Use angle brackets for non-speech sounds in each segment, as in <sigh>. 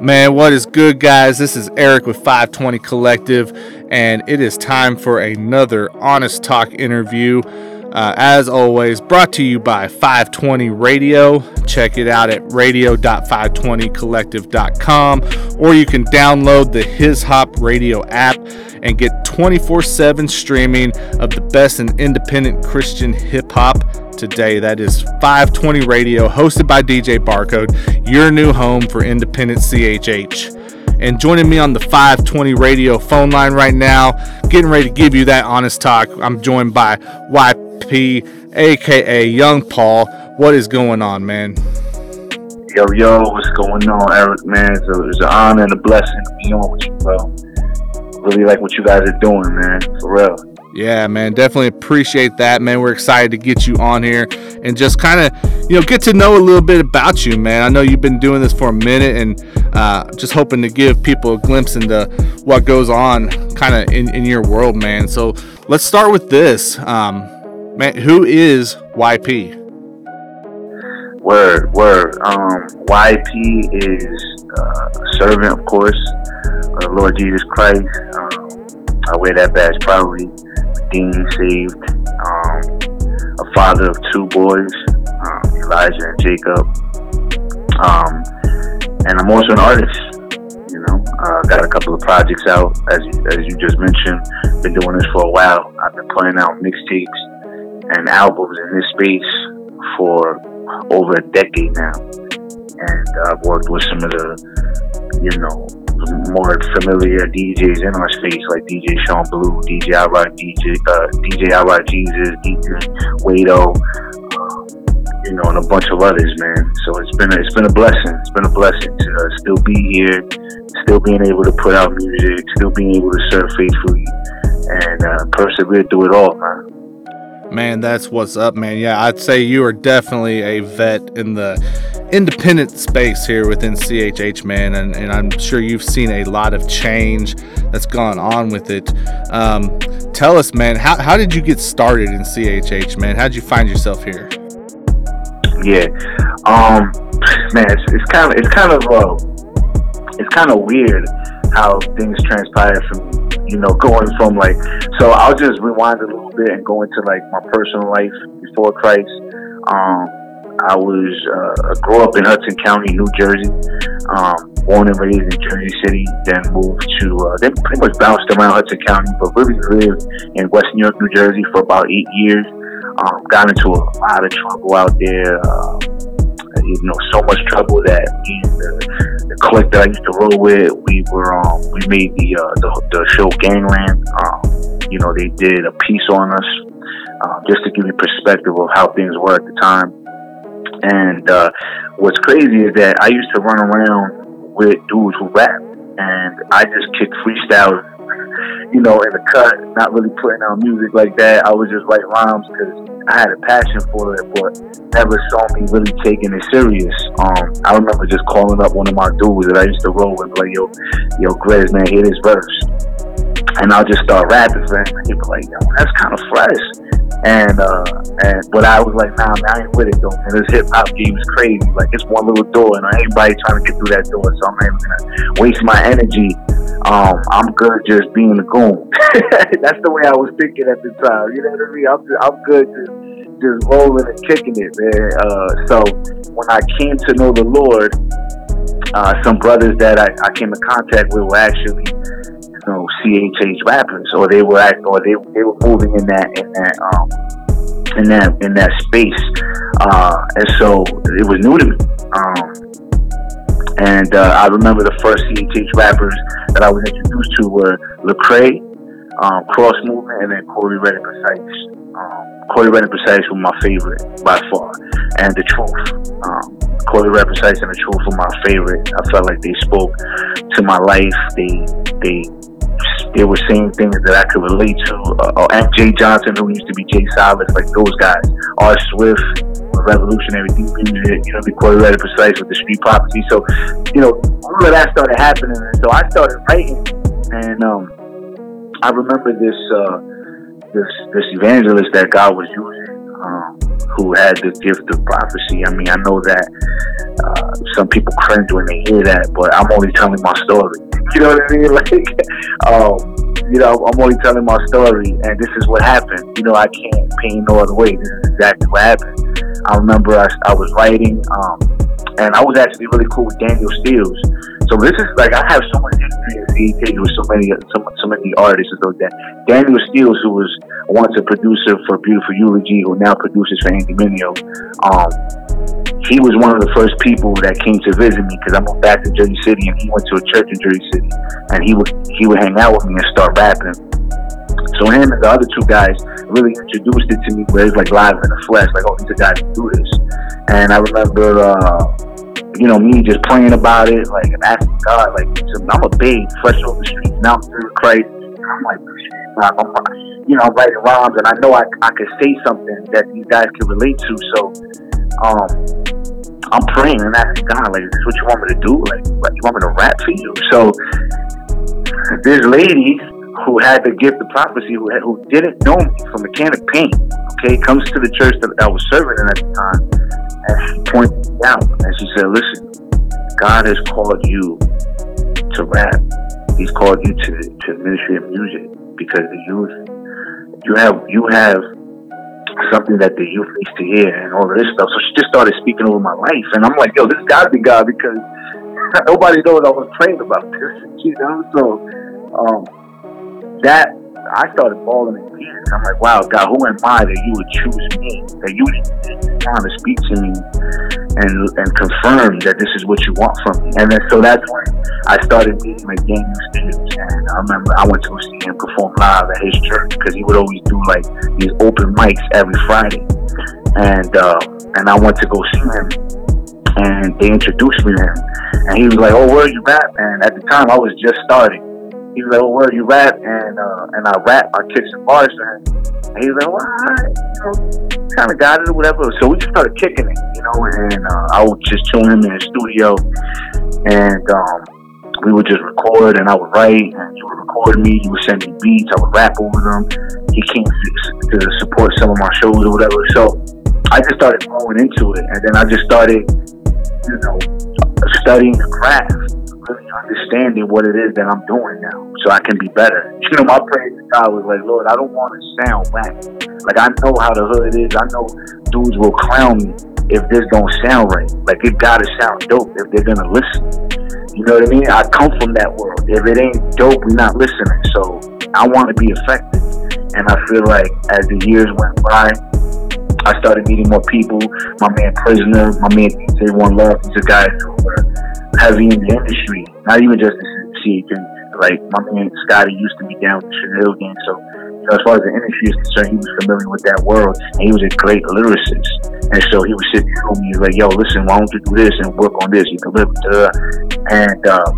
Man, what is good, guys? This is Eric with 520 Collective, and it is time for another Honest Talk interview. Uh, as always, brought to you by 520 Radio. Check it out at radio.520collective.com, or you can download the His Hop Radio app and get 24 7 streaming of the best in independent Christian hip hop today. That is 520 Radio, hosted by DJ Barcode, your new home for independent CHH. And joining me on the 520 Radio phone line right now, getting ready to give you that honest talk, I'm joined by YP, aka Young Paul. What is going on, man? Yo, yo, what's going on, Eric, man? It's, a, it's an honor and a blessing to be on with you, bro. Really like what you guys are doing, man, for real. Yeah, man, definitely appreciate that, man. We're excited to get you on here and just kind of, you know, get to know a little bit about you, man. I know you've been doing this for a minute and uh, just hoping to give people a glimpse into what goes on kind of in, in your world, man. So let's start with this. Um, man, who is YP? Word, word. Um, YP is uh, a servant, of course, Lord Jesus Christ. Um, I wear that badge proudly Dean saved, um, a father of two boys, um, Elijah and Jacob. Um, and I'm also an artist. You know, uh, got a couple of projects out, as you, as you just mentioned. Been doing this for a while. I've been playing out mixtapes and albums in this space for over a decade now, and I've worked with some of the, you know, more familiar DJs in our space, like DJ Sean Blue, DJ I Outright DJ, uh, DJ Outright Jesus, DJ Wado, uh, you know, and a bunch of others, man. So it's been a, it's been a blessing. It's been a blessing to uh, still be here, still being able to put out music, still being able to serve faithfully, and uh, persevere through it all, man. Man, that's what's up, man. Yeah, I'd say you are definitely a vet in the independent space here within CHH, man, and, and I'm sure you've seen a lot of change that's gone on with it. Um, tell us, man, how, how did you get started in CHH, man? How did you find yourself here? Yeah, um, man, it's, it's kind of it's kind of uh, it's kind of weird how things transpire from you know going from like so I'll just rewind a little bit and go into like my personal life before Christ. Um, I was uh, grew up in Hudson County, New Jersey. Um, born and raised in Jersey City, then moved to uh, then pretty much bounced around Hudson County, but really lived in West New York, New Jersey for about eight years. Um, got into a lot of trouble out there. Uh, you know, so much trouble that me and the, the clique that I used to roll with, we were um, we made the uh, the, the show Gangland. Um, you know, they did a piece on us uh, just to give you perspective of how things were at the time. And uh, what's crazy is that I used to run around with dudes who rap, and I just kicked freestyle you know, in the cut, not really putting out music like that. I would just write rhymes because I had a passion for it, but never saw me really taking it serious. Um, I remember just calling up one of my dudes that I used to roll with, like, yo, yo, Grizz, man, hear this verse. And I'll just start rapping, man. He'd be like, yo, that's kind of fresh. And uh and but I was like, nah, man, I ain't with it though. And this hip hop game is crazy. Like it's one little door, and everybody trying to get through that door. So I'm not even gonna waste my energy um, I'm good just being a goon. <laughs> That's the way I was thinking at the time. You know what I mean? I'm, just, I'm good just, just rolling and kicking it, man. Uh, so when I came to know the Lord, uh, some brothers that I, I came in contact with were actually, know, CHH rappers, or they were act, or they they were moving in that in that um in that in that space, uh, and so it was new to me. Um, and uh, I remember the first CHH rappers that I was introduced to were Lecrae, um, Cross Movement, and then Corey Red and Precise. Um, Corey Red and Precise were my favorite by far, and The Truth. Um, Corey Red Precise and The Truth were my favorite. I felt like they spoke to my life. They they they were saying things that I could relate to. Uh, uh, Jay Johnson, who used to be Jay Silas, like those guys. R. Swift, revolutionary deep music, you know, the Corey Red Precise with the street prophecy. So, you know, all of that started happening. And so I started writing and um I remember this uh this this evangelist that God was using. Um who had the gift of prophecy. I mean, I know that uh, some people cringe when they hear that, but I'm only telling my story. You know what I mean? <laughs> Like, um, you know, I'm only telling my story, and this is what happened. You know, I can't paint no other way. This is exactly what happened. I remember I, I was writing, um, and I was actually really cool with Daniel Steels. So this is like I have so much history with so many so, so many artists and that. Daniel Steels, who was once a producer for Beautiful Eulogy, who now produces for Andy Mineo, um, he was one of the first people that came to visit me because I moved back to Jersey City and he went to a church in Jersey City and he would he would hang out with me and start rapping. So him and the other two guys really introduced it to me where it's like live in the flesh, like oh these are guys who do this. And I remember uh, you know, me just praying about it, like and asking God, like I'm a babe, fresh off the streets, now I'm through Christ. I'm like, I'm, you know, I'm writing rhymes, and I know I, I could say something that these guys can relate to. So, um, I'm praying and asking God, like, is this what you want me to do? Like, you want me to rap for you? So, this lady who had the gift of prophecy, who had, who didn't know me from a can of paint, okay, comes to the church that I was serving in at the time, and she pointed me out and she said, "Listen, God has called you to rap. He's called you to to ministry of music because the youth, you have you have." Something that the youth needs to hear and all of this stuff. So she just started speaking over my life, and I'm like, "Yo, this gotta be God because <laughs> nobody knows I was praying about this, you know." So, um, that I started bawling in tears. I'm like, wow, God, who am I that you would choose me, that you would time to speak to me and and confirm that this is what you want from me. And then so that's when I started meeting like Daniel Stevens. And I remember I went to see him perform live at his church because he would always do like these open mics every Friday. And uh, and I went to go see him and they introduced me to him. And he was like, Oh, where you at? And at the time I was just starting he was like, "Oh, where you rap?" And uh, and I rap, I kick some bars for him. And he was like, "Well, kind of got it or whatever." So we just started kicking it, you know. And uh, I would just tune him in the studio, and um, we would just record, and I would write, and he would record me. He would send me beats. I would rap over them. He came to support some of my shows or whatever. So I just started growing into it, and then I just started, you know, studying the craft really understanding what it is that I'm doing now, so I can be better. You know, my prayer to God was like, Lord, I don't want to sound whack. Like I know how the hood is. I know dudes will clown me if this don't sound right. Like it gotta sound dope if they're gonna listen. You know what I mean? I come from that world. If it ain't dope, we're not listening. So I want to be effective, and I feel like as the years went by, I started meeting more people. My man Prisoner, my man DJ One Love, these are guys who heavy in the industry, not even just the CH. Like my man Scotty used to be down with Chanel game, so you know, as far as the industry is concerned, he was familiar with that world, and he was a great lyricist. And so he would sit with me, like, "Yo, listen, why don't you do this and work on this? You can live." Duh. And uh,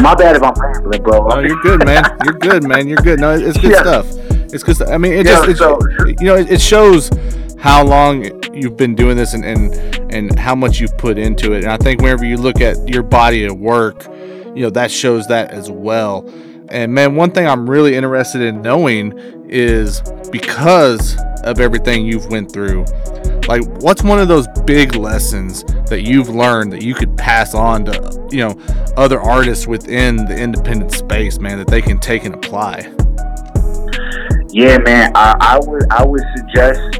my bad if I'm rambling, bro. No, you're good, man. You're good, man. You're good. No, it's good yeah. stuff. It's because I mean, it yeah, just so, you know, it, it shows how long you've been doing this and, and and how much you've put into it. And I think whenever you look at your body of work, you know that shows that as well. And man, one thing I'm really interested in knowing is because of everything you've went through, like what's one of those big lessons that you've learned that you could pass on to you know other artists within the independent space, man, that they can take and apply. Yeah, man, I, I would I would suggest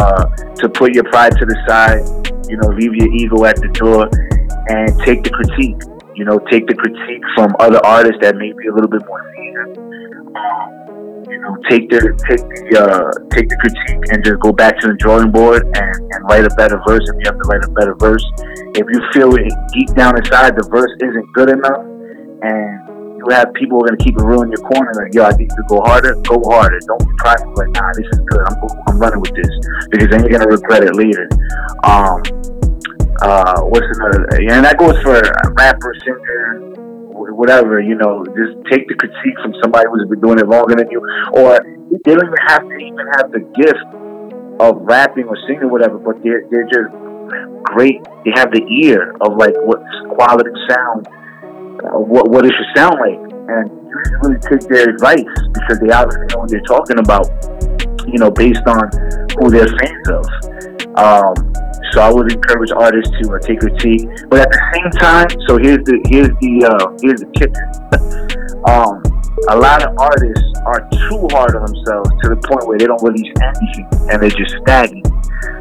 uh, to put your pride to the side. You know, leave your ego at the door and take the critique. You know, take the critique from other artists that may be a little bit more seasoned. You know, take the take the uh, take the critique and just go back to the drawing board and, and write a better verse if you have to write a better verse. If you feel it deep down inside the verse isn't good enough and you have people who are gonna keep it real in your corner. Like, yo, I need to go harder. Go harder. Don't be prideful. Like, nah, this is good. I'm I'm running with this because then you're gonna regret it later. Um, uh, what's another? And that goes for rapper, singer, whatever. You know, just take the critique from somebody who's been doing it longer than you, or they don't even have to even have the gift of rapping or singing, or whatever. But they're they're just great. They have the ear of like what's quality sound what what it should sound like, and you should really take their advice because they obviously know what they're talking about. You know, based on who they're fans of. Um, so I would encourage artists to uh, take critique, but at the same time, so here's the here's the uh, here's the kicker. <laughs> um, a lot of artists are too hard on themselves to the point where they don't release anything and they're just stagnant.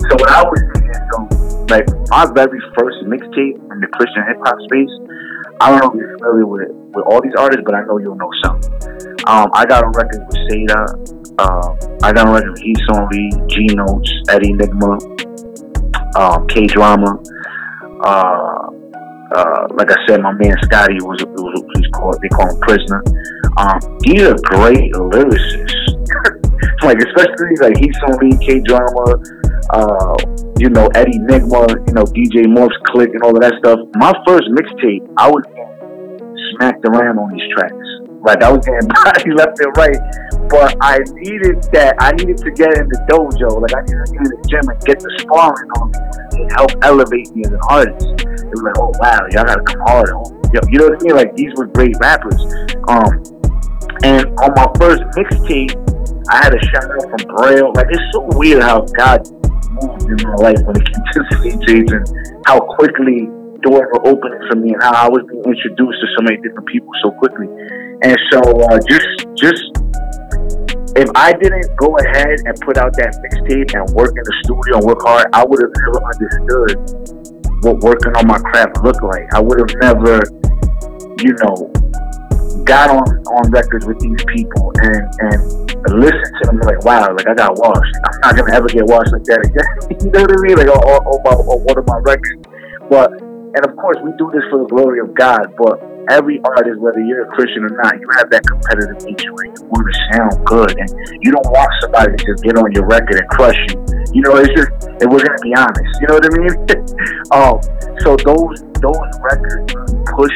So what I was saying, is, so like my very first mixtape in the Christian hip hop space, I don't know if you're familiar with with all these artists, but I know you'll know some. Um, I got a record with Seda. Uh, I got a record with Eson Lee, G Notes, Eddie Nigma, um, K Drama. Uh, uh, like I said, my man Scotty was, was he's called they call him prisoner. Um, he's a great lyricist. <laughs> like especially like he's Sony K drama, uh, you know Eddie Nigma, you know DJ Morph's Click and all of that stuff. My first mixtape, I was smacked around on these tracks. Like I was getting <laughs> body left and right, but I needed that. I needed to get in the dojo. Like I needed to get in the gym and get the sparring on me and help elevate me as an artist. It was like, oh wow, y'all gotta come harder. You know what I mean? Like these were great rappers. Um, and on my first mixtape, I had a shout out from Braille. Like it's so weird how God moved in my life when it came to CJs and how quickly doors were opening for me and how I was being introduced to so many different people so quickly. And so uh, just just if I didn't go ahead and put out that mixtape and work in the studio and work hard, I would have never understood what working on my craft looked like. I would have never, you know, got on on records with these people and and listened to them like, wow, like I got washed. I'm not gonna ever get washed like that again. <laughs> you know what I mean? Like on, on, on, on one of my records, but and of course, we do this for the glory of God, but every artist, whether you're a Christian or not, you have that competitive nature where you want to sound good and you don't want somebody to just get on your record and crush you. You know, it's just, and we're to be honest, you know what I mean? <laughs> um, so those, those records push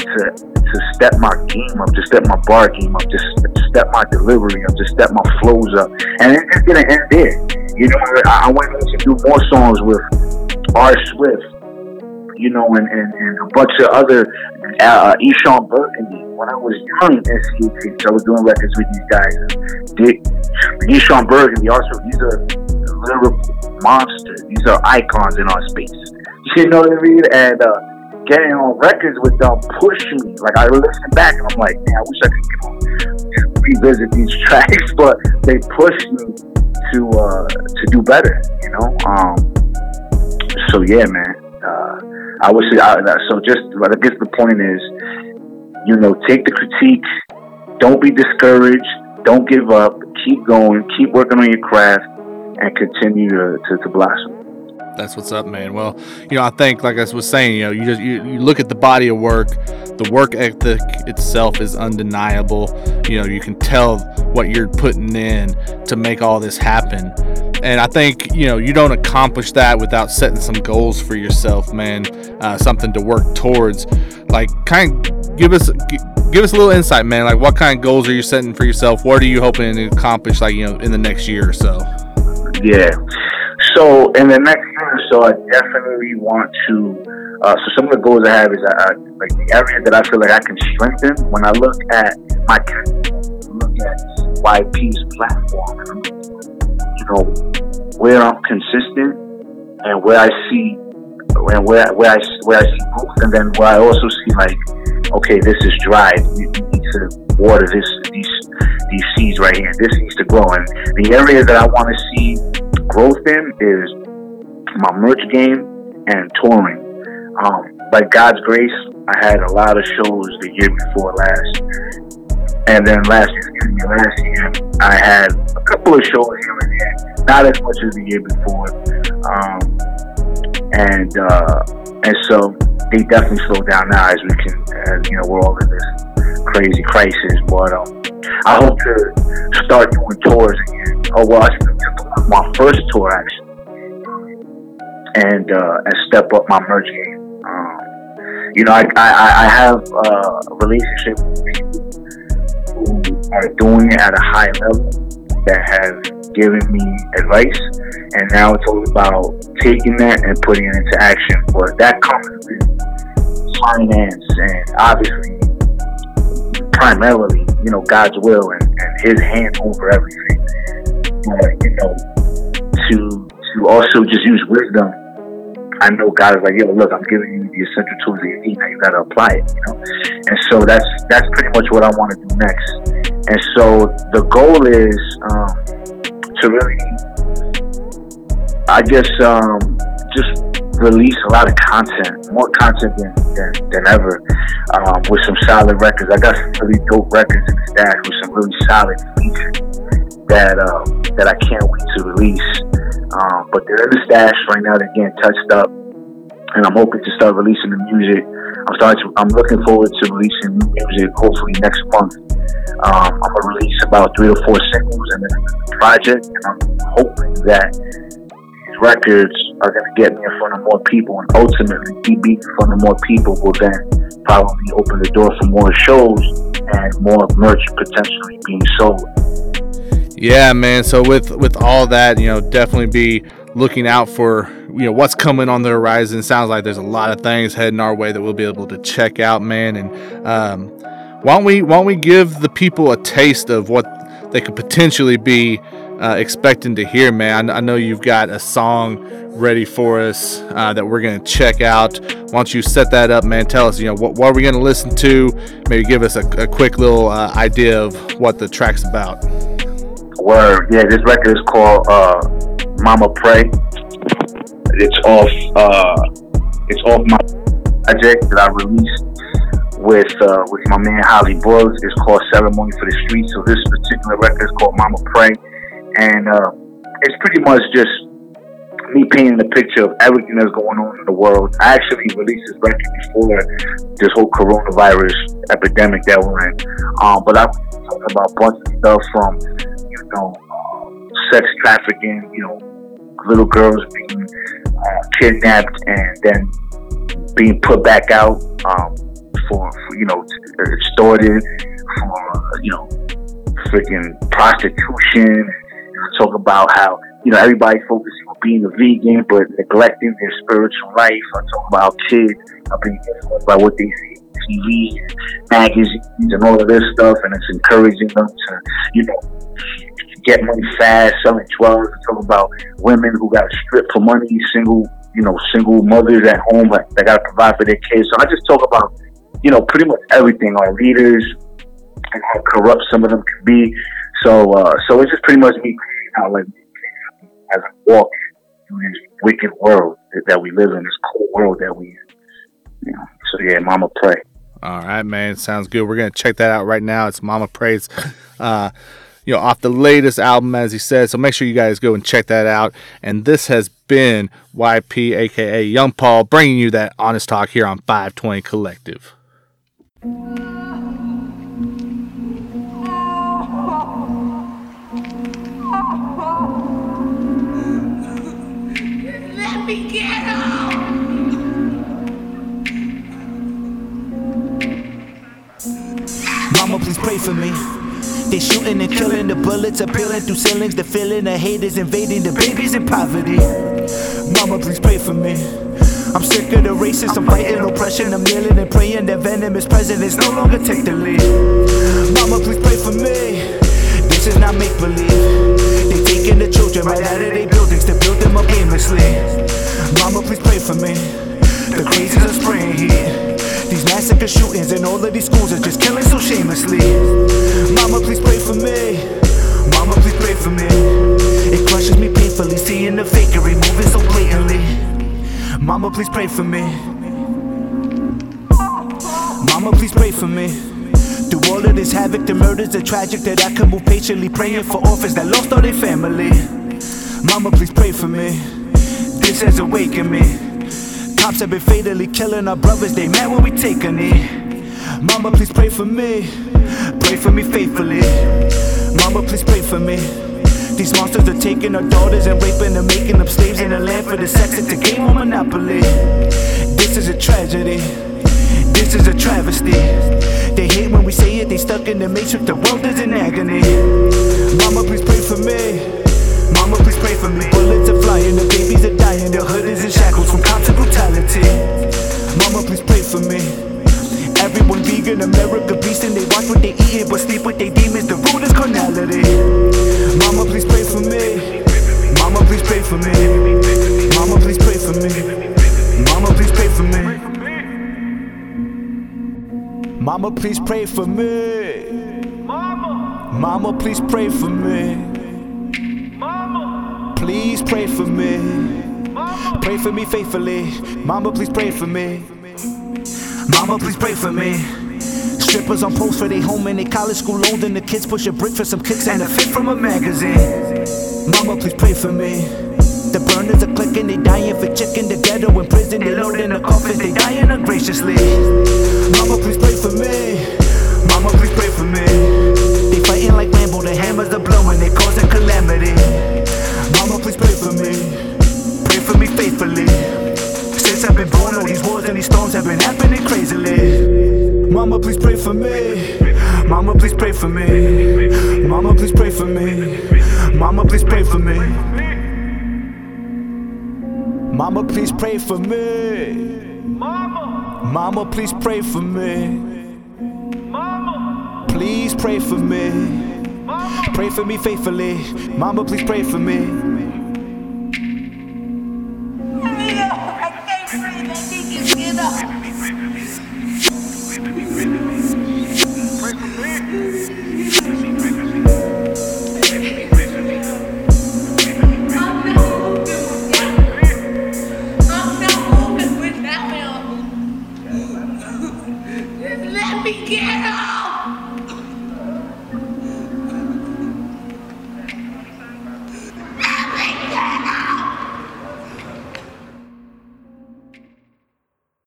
to, to step my game up, to step my bar game up, just step my delivery up, to step my flows up. And it just didn't end there. You know, I, I went on to do more songs with R. Swift you know, and, and, and a bunch of other uh, Eshon Burgundy. When I was young in SCT, I was doing records with these guys. Dick, Eshon Burgundy, also, these are lyrical monsters. These are icons in our space. You know what I mean? And uh, getting on records with them pushed me. Like, I listen back and I'm like, man, I wish I could revisit these <laughs> tracks, but they pushed me to uh, to do better, you know? Um, so, yeah, man. I would say I, so. Just I guess the point is, you know, take the critique. Don't be discouraged. Don't give up. Keep going. Keep working on your craft, and continue to, to, to blossom. That's what's up, man. Well, you know, I think, like I was saying, you know, you just you, you look at the body of work, the work ethic itself is undeniable. You know, you can tell what you're putting in to make all this happen. And I think, you know, you don't accomplish that without setting some goals for yourself, man. Uh, something to work towards. Like, kind of give us give us a little insight, man. Like, what kind of goals are you setting for yourself? What are you hoping to accomplish, like, you know, in the next year or so? Yeah. So in the next year or so, I definitely want to. Uh, so some of the goals I have is uh, like the area that I feel like I can strengthen. When I look at my look at YP's platform, you know, where I'm consistent and where I see and where where I where I see growth, and then where I also see like, okay, this is dry. We need to water this these these seeds right here. This needs to grow, and the area that I want to see growth in is my merch game and touring. Um, by God's grace, I had a lot of shows the year before last, and then last year, last year, I had a couple of shows here and there, not as much as the year before. Um, and uh, and so they definitely slowed down now as we can, as you know, we're all in this crazy crisis. But um, I hope to start doing tours again. Oh well, my first tour actually, and uh, and step up my merch game. Um, you know, I I, I have uh, a relationship with people who are doing it at a high level that has given me advice. And now it's all about taking that and putting it into action. But that comes with finance and obviously primarily, you know, God's will and, and his hand over everything. But, you know, to to also just use wisdom. I know God is like, yo, look, I'm giving you the essential tools that you need. Now you got to apply it, you know. And so that's that's pretty much what I want to do next. And so the goal is um, to really, I guess, um, just release a lot of content, more content than than, than ever, um, with some solid records. I got some really dope records in the stash with some really solid features that uh, that I can't wait to release. Um, but they're in the stash right now. They're getting touched up, and I'm hoping to start releasing the music. I'm starting. To, I'm looking forward to releasing new music. Hopefully next month. Um, I'm gonna release about three or four singles then a project, and I'm hoping that these records are to get me in front of more people, and ultimately, me in front of more people will then probably open the door for more shows and more merch potentially being sold. Yeah, man. So with with all that, you know, definitely be looking out for you know what's coming on the horizon. Sounds like there's a lot of things heading our way that we'll be able to check out, man. And um, why don't we why don't we give the people a taste of what they could potentially be uh, expecting to hear, man. I, know you've got a song ready for us uh, that we're to check out. Why don't you set that up, man? Tell us, you know, what, what are we to listen to? Maybe give us a, a quick little uh, idea of what the track's about. Word, yeah, this record is called uh, Mama Pray. It's off. Uh, it's off my project that I released with uh, with my man Holly Bulls. It's called Ceremony for the Streets. So this particular record is called Mama Pray and uh, it's pretty much just me painting a picture of everything that's going on in the world. I actually released this record before this whole coronavirus epidemic that we're in, um, but I'm talking about a bunch of stuff from you know uh, sex trafficking, you know, little girls being uh, kidnapped and then being put back out um, for, for, you know extorted for you know freaking prostitution talk about how you know everybody's focusing on being a vegan but neglecting their spiritual life. I talk about kids are being influenced by what they see TV, magazines, and all of this stuff, and it's encouraging them to you know get money fast, selling drugs. Talk about women who got stripped for money, single you know single mothers at home that, that got to provide for their kids. So I just talk about you know pretty much everything. Our leaders and how corrupt some of them can be. So, uh, so it's just pretty much me outlet as I walk through this wicked world that we live in, this cold world that we in. You know, so yeah, Mama pray. All right, man. Sounds good. We're gonna check that out right now. It's Mama Prays. Uh, you know, off the latest album, as he said. So make sure you guys go and check that out. And this has been YP, aka Young Paul, bringing you that honest talk here on 520 Collective. Mama, please pray for me. They shooting and killing, the bullets are peeling through ceilings. The feeling the haters invading, the babies in poverty. Mama, please pray for me. I'm sick of the racists, I'm fighting oppression. I'm kneeling and praying that venomous presidents no longer take the lead. Mama, please pray for me. This is not make believe. They taking the children right out of their buildings to build them up aimlessly. Mama, please pray for me. The crazies are spraying heat. These massacre shootings and all of these schools are just killing so shamelessly. Mama, please pray for me. Mama, please pray for me. It crushes me painfully seeing the fakery moving so blatantly. Mama, please pray for me. Mama, please pray for me. Through all of this havoc, the murders, the tragic that I can move patiently, praying for orphans that lost all their family. Mama, please pray for me. This has awakened me. Cops have been fatally killing our brothers, they mad when we a knee. Mama, please pray for me. Pray for me faithfully. Mama, please pray for me. These monsters are taking our daughters and raping and making them slaves in the land for the sex. It's a game of monopoly. This is a tragedy. This is a travesty. They hate when we say it, they stuck in the matrix, the world is in agony. Mama, please pray for me. Mama, please pray for me. Bullets are flying, the babies are dying, the hood is in shackles Mama, please pray for me. Mama, please pray for me. Mama, please pray for me. Pray for me faithfully. Mama, please pray for me. Mama, please pray for me. Strippers on post for their home and their college school loans, and the kids push a brick for some kicks and a fit from a magazine. Mama, please pray for me. The burners are clicking, they dying for chicken. The ghetto in prison, they loading the coffins, they dying ungraciously. Mama, please pray for me. Mama, please pray for me. They fighting like Rambo, the hammers are blowing, they causing calamity. Mama, please pray for me. Pray for me faithfully. Since I've been born, all these wars and these storms have been happening crazily. Mama, please pray for me. Mama, please pray for me. Mama, please pray for me. Mama, please pray for me. Mama, please pray for me. Mama, Mama, please pray for me. Mama. Please pray for me. Pray for me faithfully. Mama, please pray for me.